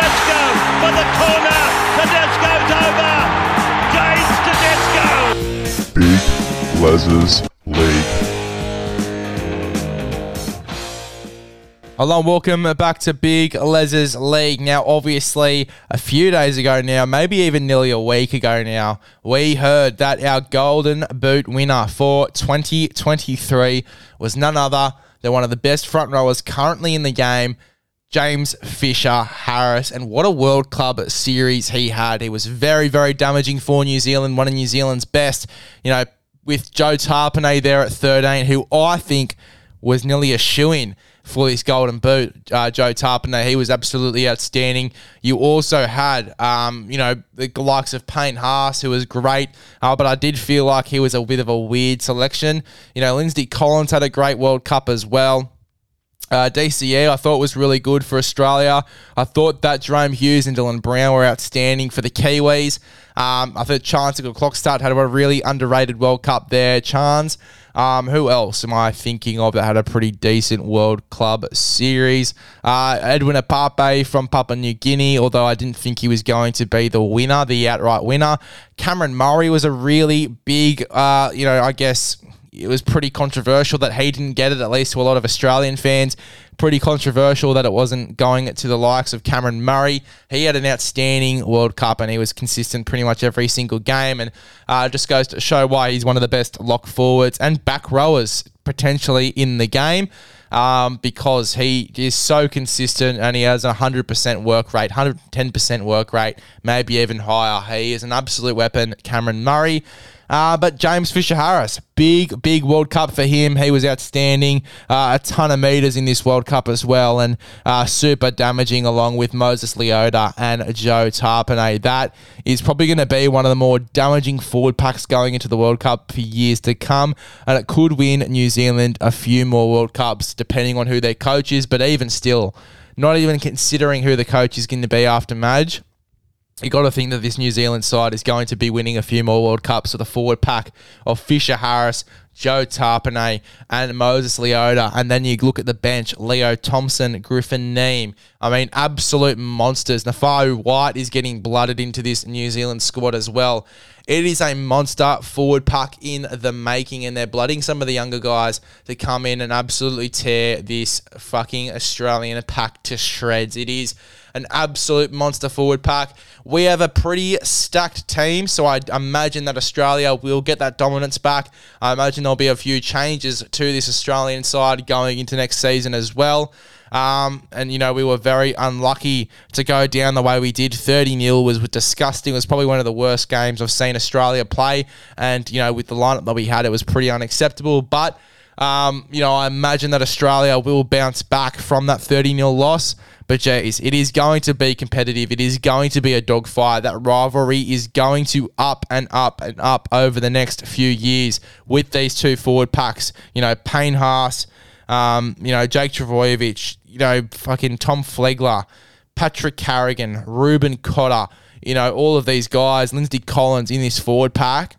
Tedesco for the corner. Tedesco's over. James Tedesco. Big Les's League. Hello and welcome back to Big Les's League. Now, obviously, a few days ago now, maybe even nearly a week ago now, we heard that our Golden Boot winner for 2023 was none other than one of the best front rowers currently in the game, James Fisher Harris. And what a World Club series he had. He was very, very damaging for New Zealand, one of New Zealand's best. You know, with Joe Tapine there at 13, who I think was nearly a shoe in for this golden boot. Uh, Joe Tapine, he was absolutely outstanding. You also had, um, you know, the likes of Payne Haas, who was great, uh, but I did feel like he was a bit of a weird selection. You know, Lindsay Collins had a great World Cup as well. Uh, DCE, I thought was really good for Australia. I thought that Jahrome Hughes and Dylan Brown were outstanding for the Kiwis. Um, I thought Charnze Klokstad had a really underrated World Cup there. Charnze. Um, who else am I thinking of that had a pretty decent World Club series? Uh, Edwin Ipape from Papua New Guinea, although I didn't think he was going to be the winner, the outright winner. Cameron Murray was a really big, uh, you know, I guess it was pretty controversial that he didn't get it, at least to a lot of Australian fans. Pretty controversial that it wasn't going to the likes of Cameron Murray. He had an outstanding World Cup and he was consistent pretty much every single game. And uh, just goes to show why he's one of the best lock forwards and back rowers potentially in the game. Um, because he is so consistent and he has a 100% work rate, 110% work rate, maybe even higher. He is an absolute weapon, Cameron Murray. Uh, but James Fisher Harris, big, big World Cup for him. He was outstanding. Uh, a ton of meters in this World Cup as well, and uh, super damaging along with Moses Leota and Joe Tapine. That is probably going to be one of the more damaging forward packs going into the World Cup for years to come, and it could win New Zealand a few more World Cups depending on who their coach is. But even still, not even considering who the coach is going to be after Madge you got to think that this New Zealand side is going to be winning a few more World Cups with a forward pack of Fisher Harris, Joe Tapine, and Moses Leota. And then you look at the bench, Leo Thompson, Griffin Neame. I mean, absolute monsters. Naufahu Whyte is getting blooded into this New Zealand squad as well. It is a monster forward pack in the making, and they're blooding some of the younger guys to come in and absolutely tear this fucking Australian pack to shreds. It is an absolute monster forward pack. We have a pretty stacked team, so I imagine that Australia will get that dominance back. I imagine there'll be a few changes to this Australian side going into next season as well. Um, and, you know, we were very unlucky to go down the way we did. 30 0 was disgusting. It was probably one of the worst games I've seen Australia play. And, you know, with the lineup that we had, it was pretty unacceptable. But, um, you know, I imagine that Australia will bounce back from that 30 0 loss. But geez, it is going to be competitive. It is going to be a dogfight. That rivalry is going to up and up and up over the next few years with these two forward packs. You know, Payne Haas, um, you know, Jake Trbojevic, you know, fucking Tom Flegler, Patrick Carrigan, Reuben Cotter, you know, all of these guys, Lindsay Collins in this forward pack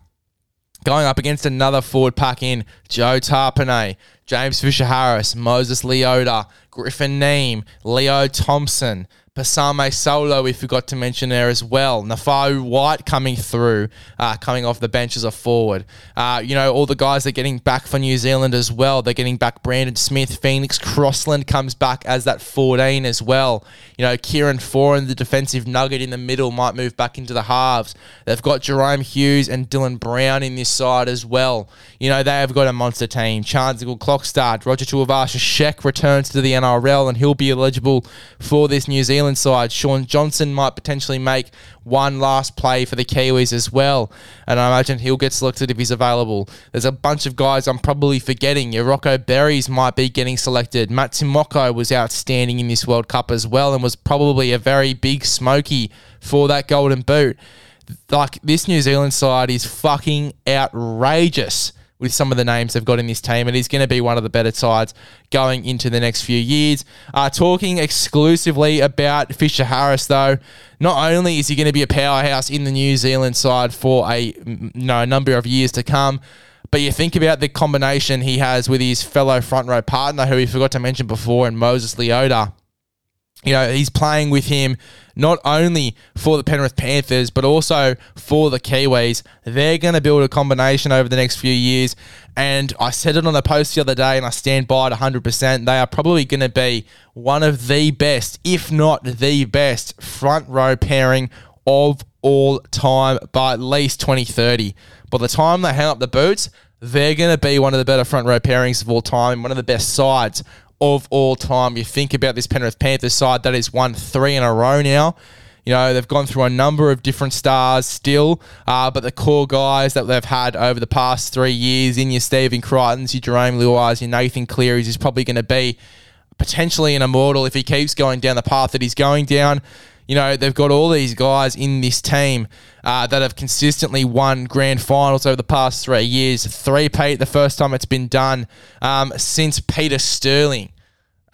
going up against another forward pack in Joe Tapine, James Fisher Harris, Moses Leota, Griffin Neame, Leo Thompson, Pasami Saulo, we forgot to mention there as well. Naufahu Whyte coming through, uh, coming off the bench as a forward. Uh, you know, all the guys are getting back for New Zealand as well. They're getting back Brandon Smith. Phoenix Crossland comes back as that 14 as well. You know, Kieran Foran, the defensive nugget in the middle, might move back into the halves. They've got Jahrome Hughes and Dylan Brown in this side as well. You know, they have got a monster team. Charnze Nicoll-Klokstad, Roger Tuivasa-Sheck returns to the NRL and he'll be eligible for this New Zealand Zealand side. Shaun Johnson might potentially make one last play for the Kiwis as well. And I imagine he'll get selected if he's available. There's a bunch of guys I'm probably forgetting. Your Rocco Berries might be getting selected. Matt Timoko was outstanding in this World Cup as well and was probably a very big smoky for that golden boot. Like this New Zealand side is fucking outrageous with some of the names they've got in this team, and he's going to be one of the better sides going into the next few years. Uh, talking exclusively about Fisher Harris, though, not only is he going to be a powerhouse in the New Zealand side for a you know, number of years to come, but you think about the combination he has with his fellow front row partner, who we forgot to mention before, and Moses Leota. You know, he's playing with him not only for the Penrith Panthers, but also for the Kiwis. They're going to build a combination over the next few years. And I said it on a post the other day, and I stand by it 100%. They are probably going to be one of the best, if not the best, front row pairing of all time by at least 2030. By the time they hang up the boots, they're going to be one of the better front row pairings of all time, one of the best sides of all time. You think about this Penrith Panthers side that has won three in a row now. You know, they've gone through a number of different stars still, uh, but the core guys that they've had over the past three years in your Stephen Crichtons, your Jarome Luais, your Nathan Clearys is probably going to be potentially an immortal if he keeps going down the path that he's going down. You know, they've got all these guys in this team uh, that have consistently won grand finals over the past three years. Three Pete, the first time it's been done um, since Peter Sterling.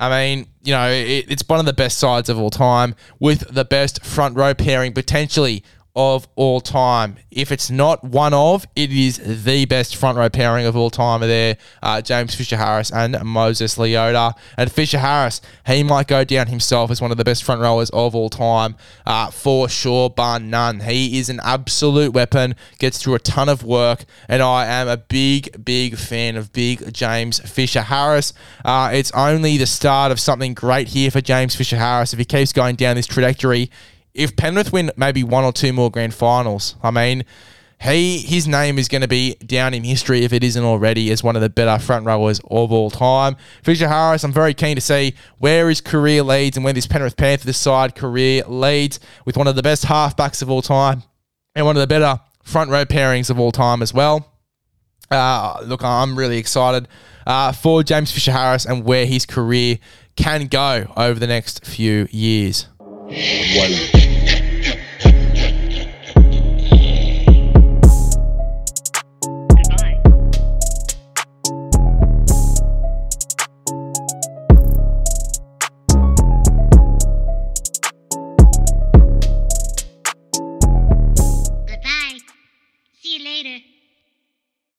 I mean, you know, it, it's one of the best sides of all time with the best front row pairing potentially of all time. If it's not one of, it is the best front row pairing of all time. There, uh, James Fisher Harris and Moses Leota. And Fisher Harris, he might go down himself as one of the best front rowers of all time, uh, for sure, bar none. He is an absolute weapon, gets through a ton of work, and I am a big, big fan of big James Fisher Harris. Uh, it's only the start of something great here for James Fisher Harris. If he keeps going down this trajectory, if Penrith win maybe one or two more grand finals, I mean, he his name is going to be down in history if it isn't already as one of the better front rowers of all time. Fisher Harris, I'm very keen to see where his career leads and where this Penrith Panthers side career leads with one of the best halfbacks of all time and one of the better front row pairings of all time as well. Uh, look, I'm really excited uh, for James Fisher Harris and where his career can go over the next few years. One.